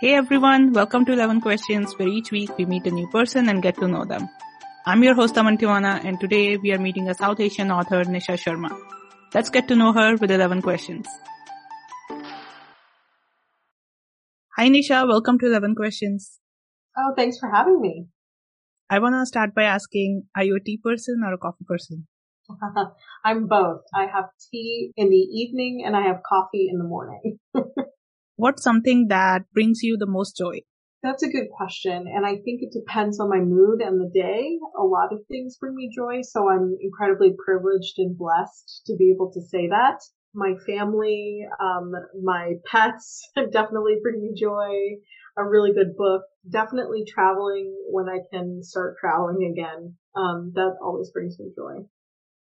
Hey everyone, welcome to 11 Questions where each week we meet a new person and get to know them. I'm your host Aman Tiwana and today we are meeting a South Asian author Nisha Sharma. Let's get to know her with 11 questions. Hi Nisha, welcome to 11 Questions. Oh, thanks for having me. I want to start by asking, are you a tea person or a coffee person? I'm both. I have tea in the evening and I have coffee in the morning. What's something that brings you the most joy? That's a good question. And I think it depends on my mood and the day. A lot of things bring me joy. So I'm incredibly privileged and blessed to be able to say that. My family, um, my pets definitely bring me joy. A really good book. Definitely traveling when I can start traveling again. Um, that always brings me joy.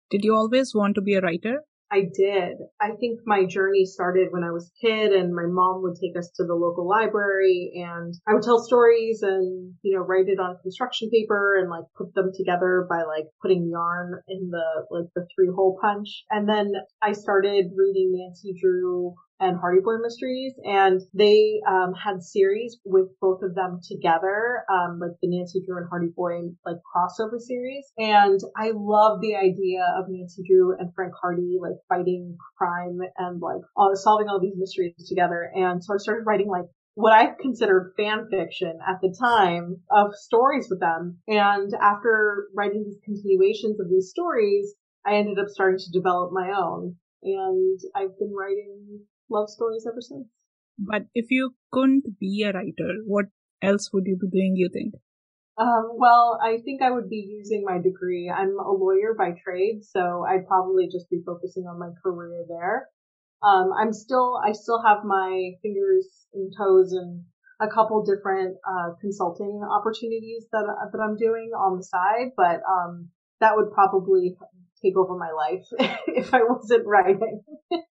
Did you always want to be a writer? I did. I think my journey started when I was a kid and my mom would take us to the local library and I would tell stories and, you know, write it on construction paper and like put them together by like putting yarn in the, like the three hole punch. And then I started reading Nancy Drew and Hardy Boy Mysteries, and they um, had series with both of them together, um, like the Nancy Drew and Hardy Boy like crossover series. And I love the idea of Nancy Drew and Frank Hardy like fighting crime and like all, solving all these mysteries together. And so I started writing like what I considered fan fiction at the time of stories with them. And after writing these continuations of these stories, I ended up starting to develop my own. And I've been writing love stories ever since. But if you couldn't be a writer, what else would you be doing, you think? Um, well, I think I would be using my degree. I'm a lawyer by trade, so I'd probably just be focusing on my career there. Um, I'm still, I still have my fingers and toes and a couple different, uh, consulting opportunities that, that I'm doing on the side, but, um, that would probably take over my life if I wasn't writing.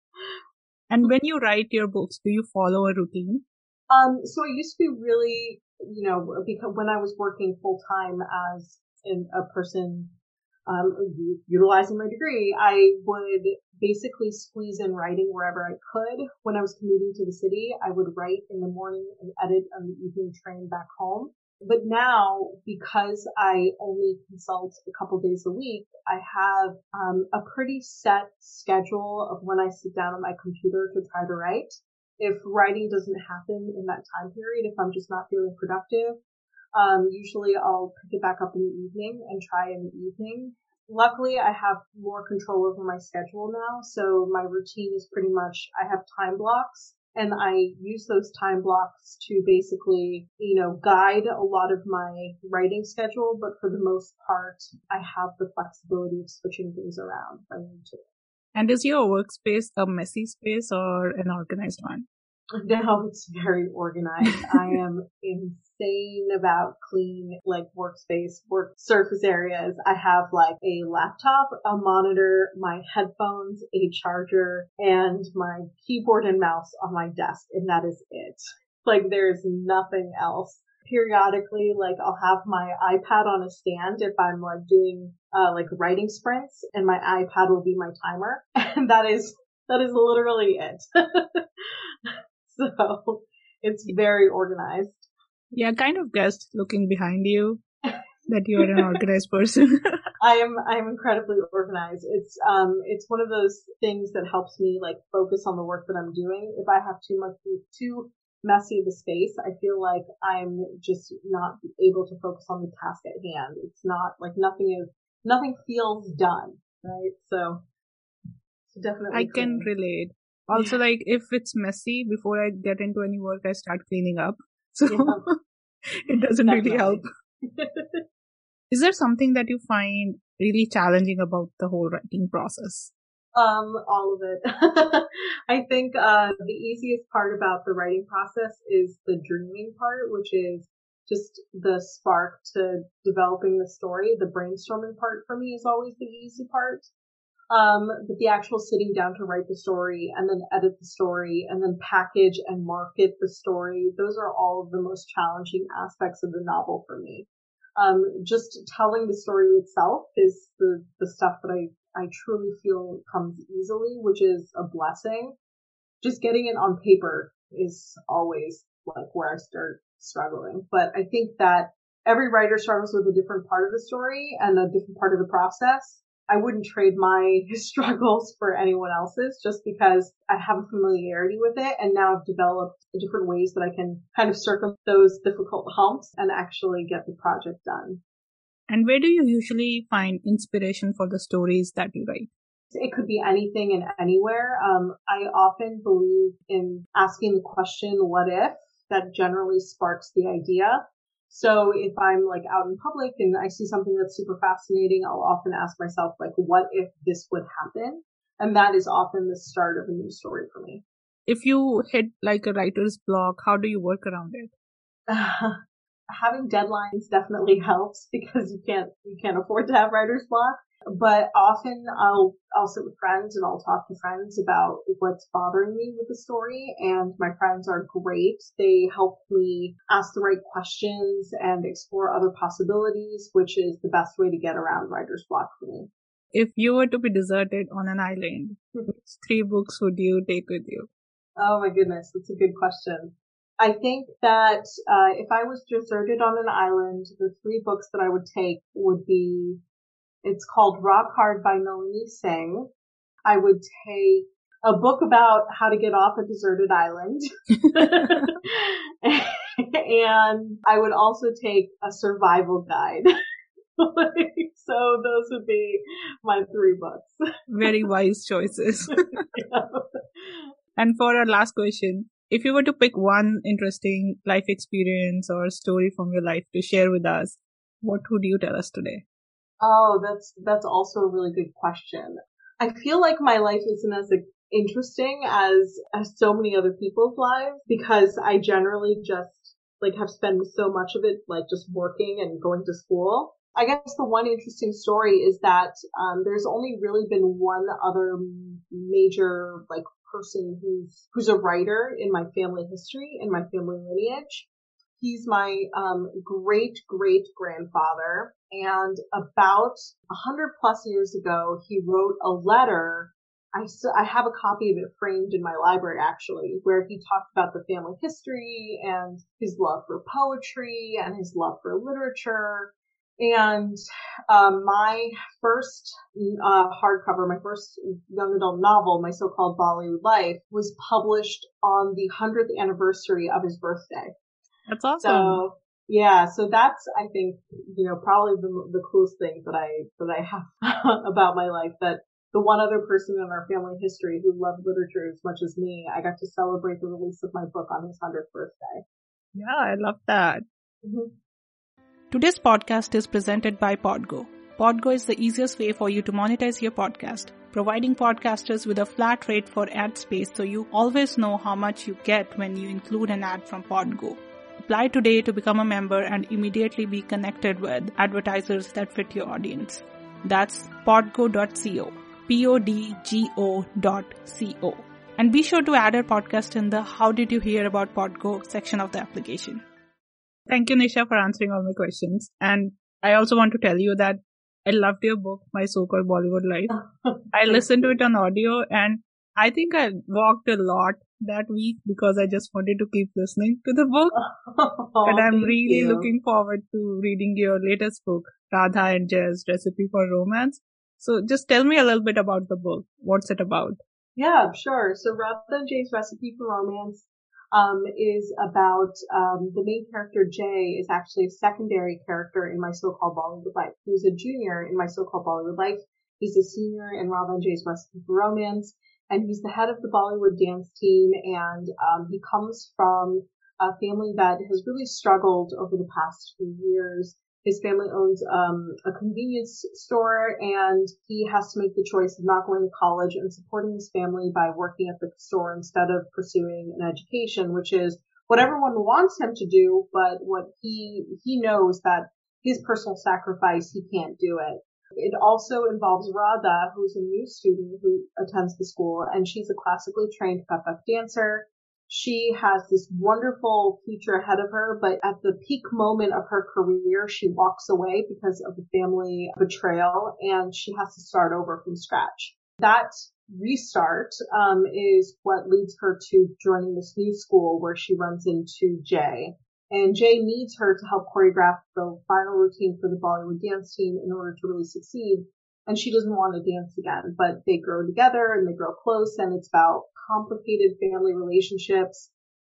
And when you write your books, do you follow a routine? Um, so I used to be really, you know, because when I was working full time as in a person, um, utilizing my degree, I would basically squeeze in writing wherever I could. When I was commuting to the city, I would write in the morning and edit on the evening train back home. But now, because I only consult a couple days a week, I have um, a pretty set schedule of when I sit down at my computer to try to write. If writing doesn't happen in that time period, if I'm just not feeling productive, um, usually I'll pick it back up in the evening and try in the evening. Luckily, I have more control over my schedule now, so my routine is pretty much I have time blocks and I use those time blocks to basically, you know, guide a lot of my writing schedule, but for the most part, I have the flexibility of switching things around if I need to. And is your workspace a messy space or an organized one? No, it's very organized. I am insane about clean, like workspace, work surface areas. I have like a laptop, a monitor, my headphones, a charger, and my keyboard and mouse on my desk, and that is it. Like there's nothing else periodically like I'll have my iPad on a stand if I'm like doing uh like writing sprints and my iPad will be my timer and that is that is literally it. so it's very organized. Yeah, kind of guessed looking behind you that you're an organized person. I am I am incredibly organized. It's um it's one of those things that helps me like focus on the work that I'm doing. If I have too much too messy of a space, I feel like I'm just not able to focus on the task at hand. It's not like nothing is nothing feels done, right? So definitely I can relate. Also, like if it's messy before I get into any work, I start cleaning up. So yeah. it doesn't really help. Is there something that you find really challenging about the whole writing process? Um, all of it. I think, uh, the easiest part about the writing process is the dreaming part, which is just the spark to developing the story. The brainstorming part for me is always the easy part. Um, but the actual sitting down to write the story and then edit the story and then package and market the story, those are all of the most challenging aspects of the novel for me. Um, just telling the story itself is the, the stuff that I, I truly feel comes easily, which is a blessing. Just getting it on paper is always like where I start struggling. But I think that every writer struggles with a different part of the story and a different part of the process. I wouldn't trade my struggles for anyone else's just because I have a familiarity with it and now I've developed different ways that I can kind of circumvent those difficult humps and actually get the project done. And where do you usually find inspiration for the stories that you write? It could be anything and anywhere. Um, I often believe in asking the question, what if? That generally sparks the idea. So if I'm like out in public and I see something that's super fascinating, I'll often ask myself, like, what if this would happen? And that is often the start of a new story for me. If you hit like a writer's block, how do you work around it? having deadlines definitely helps because you can't, you can't afford to have writer's block. But often I'll, I'll sit with friends and I'll talk to friends about what's bothering me with the story. And my friends are great. They help me ask the right questions and explore other possibilities, which is the best way to get around writer's block for me. If you were to be deserted on an island, which three books would you take with you? Oh my goodness, that's a good question. I think that uh, if I was deserted on an island, the three books that I would take would be it's called Rock Hard by Nalini Singh. I would take a book about how to get off a deserted island. and I would also take a survival guide. so those would be my three books. Very wise choices. yeah. And for our last question, if you were to pick one interesting life experience or story from your life to share with us, what would you tell us today? Oh, that's, that's also a really good question. I feel like my life isn't as interesting as, as so many other people's lives because I generally just like have spent so much of it like just working and going to school. I guess the one interesting story is that um, there's only really been one other major like person who's who's a writer in my family history in my family lineage. He's my um, great great grandfather, and about a hundred plus years ago, he wrote a letter. I, I have a copy of it framed in my library actually, where he talked about the family history and his love for poetry and his love for literature. And um, my first uh, hardcover, my first young adult novel, my so-called Bollywood Life, was published on the hundredth anniversary of his birthday. That's awesome. So yeah, so that's I think you know probably the the coolest thing that I that I have about my life that the one other person in our family history who loved literature as much as me, I got to celebrate the release of my book on his hundredth birthday. Yeah, I love that. Mm-hmm. Today's podcast is presented by Podgo. Podgo is the easiest way for you to monetize your podcast, providing podcasters with a flat rate for ad space so you always know how much you get when you include an ad from Podgo. Apply today to become a member and immediately be connected with advertisers that fit your audience. That's podgo.co. P-O-D-G-O dot C-O. And be sure to add our podcast in the How Did You Hear About Podgo section of the application. Thank you, Nisha, for answering all my questions. And I also want to tell you that I loved your book, My So-Called Bollywood Life. I listened to it on audio and I think I walked a lot that week because I just wanted to keep listening to the book. Oh, and I'm really you. looking forward to reading your latest book, Radha and Jay's Recipe for Romance. So just tell me a little bit about the book. What's it about? Yeah, sure. So Radha and Jay's Recipe for Romance um, is about um, the main character Jay is actually a secondary character in my so-called Bollywood life. He's a junior in my so-called Bollywood life. He's a senior in Radha and Jay's Recipe for Romance and he's the head of the Bollywood dance team, and um, he comes from a family that has really struggled over the past few years. His family owns um, a convenience store, and he has to make the choice of not going to college and supporting his family by working at the store instead of pursuing an education, which is what everyone wants him to do, but what he he knows that his personal sacrifice he can't do it. It also involves Radha, who's a new student who attends the school, and she's a classically trained Kathak dancer. She has this wonderful future ahead of her, but at the peak moment of her career, she walks away because of the family betrayal and she has to start over from scratch. That restart um, is what leads her to joining this new school where she runs into Jay. And Jay needs her to help choreograph the final routine for the Bollywood dance team in order to really succeed. And she doesn't want to dance again, but they grow together and they grow close and it's about complicated family relationships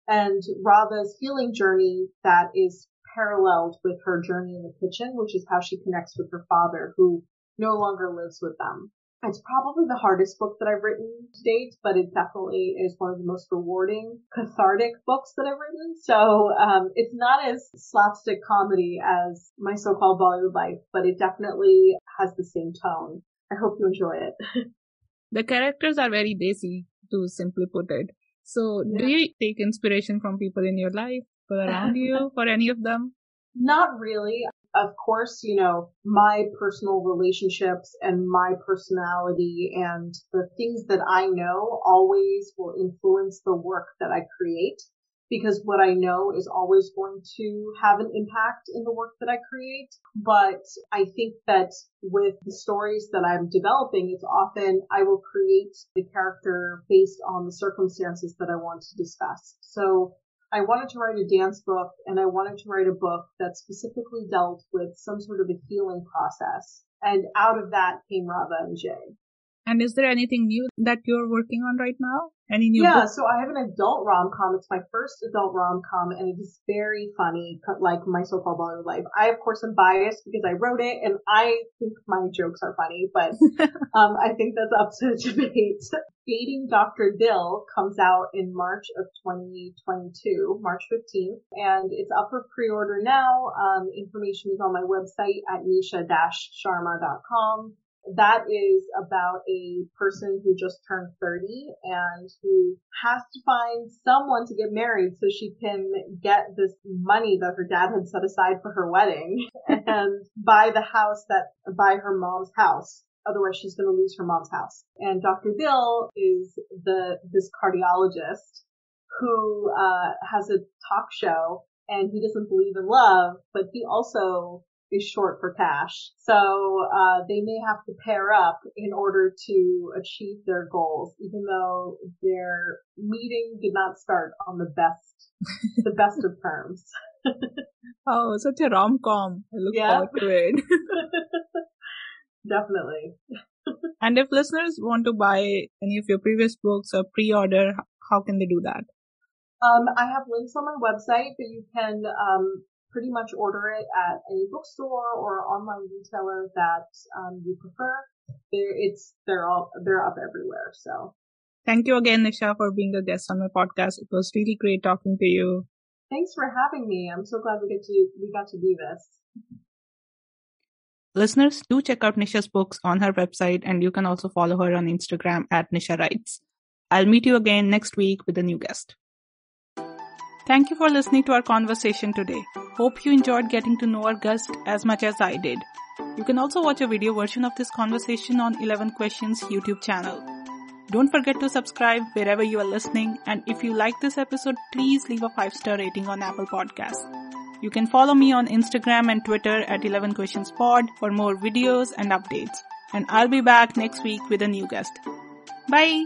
and Radha's healing journey that is paralleled with her journey in the kitchen, which is how she connects with her father who no longer lives with them. It's probably the hardest book that I've written to date, but it definitely is one of the most rewarding, cathartic books that I've written. So um, it's not as slapstick comedy as my so-called Bollywood life, but it definitely has the same tone. I hope you enjoy it. the characters are very desi, to simply put it. So, yeah. do you take inspiration from people in your life, or around you, for any of them? Not really of course, you know, my personal relationships and my personality and the things that I know always will influence the work that I create because what I know is always going to have an impact in the work that I create. But I think that with the stories that I'm developing, it's often I will create the character based on the circumstances that I want to discuss. So I wanted to write a dance book and I wanted to write a book that specifically dealt with some sort of a healing process. And out of that came Radha and Jay. And is there anything new that you're working on right now? Any new? Yeah, so I have an adult rom com. It's my first adult rom com, and it is very funny, like my so-called Bollywood life. I, of course, am biased because I wrote it, and I think my jokes are funny, but um, I think that's up to debate. Dating Dr. Dil comes out in March of 2022, March 15th, and it's up for pre-order now. Um, information is on my website at nisha-sharma.com that is about a person who just turned 30 and who has to find someone to get married so she can get this money that her dad had set aside for her wedding and buy the house that, buy her mom's house. Otherwise she's going to lose her mom's house. And Dr. Dil is the, this cardiologist who, uh, has a talk show and he doesn't believe in love, but he also is short for cash. So uh, they may have to pair up in order to achieve their goals, even though their meeting did not start on the best, the best of terms. oh, such a rom com! I look yeah. forward to it. Definitely. and if listeners want to buy any of your previous books or pre-order, how can they do that? Um, I have links on my website that you can um, pretty much order it at any bookstore or online retailer that um, you prefer. They're, it's they're all they're up everywhere. So thank you again, Nisha, for being a guest on my podcast. It was really great talking to you. Thanks for having me. I'm so glad we get to we got to do this. Listeners, do check out Nisha's books on her website, and you can also follow her on Instagram at Nisha Writes. I'll meet you again next week with a new guest. Thank you for listening to our conversation today. Hope you enjoyed getting to know our guest as much as I did. You can also watch a video version of this conversation on 11 Questions YouTube channel. Don't forget to subscribe wherever you are listening and if you like this episode, please leave a 5 star rating on Apple Podcasts. You can follow me on Instagram and Twitter at 11 Questions Pod for more videos and updates. And I'll be back next week with a new guest. Bye!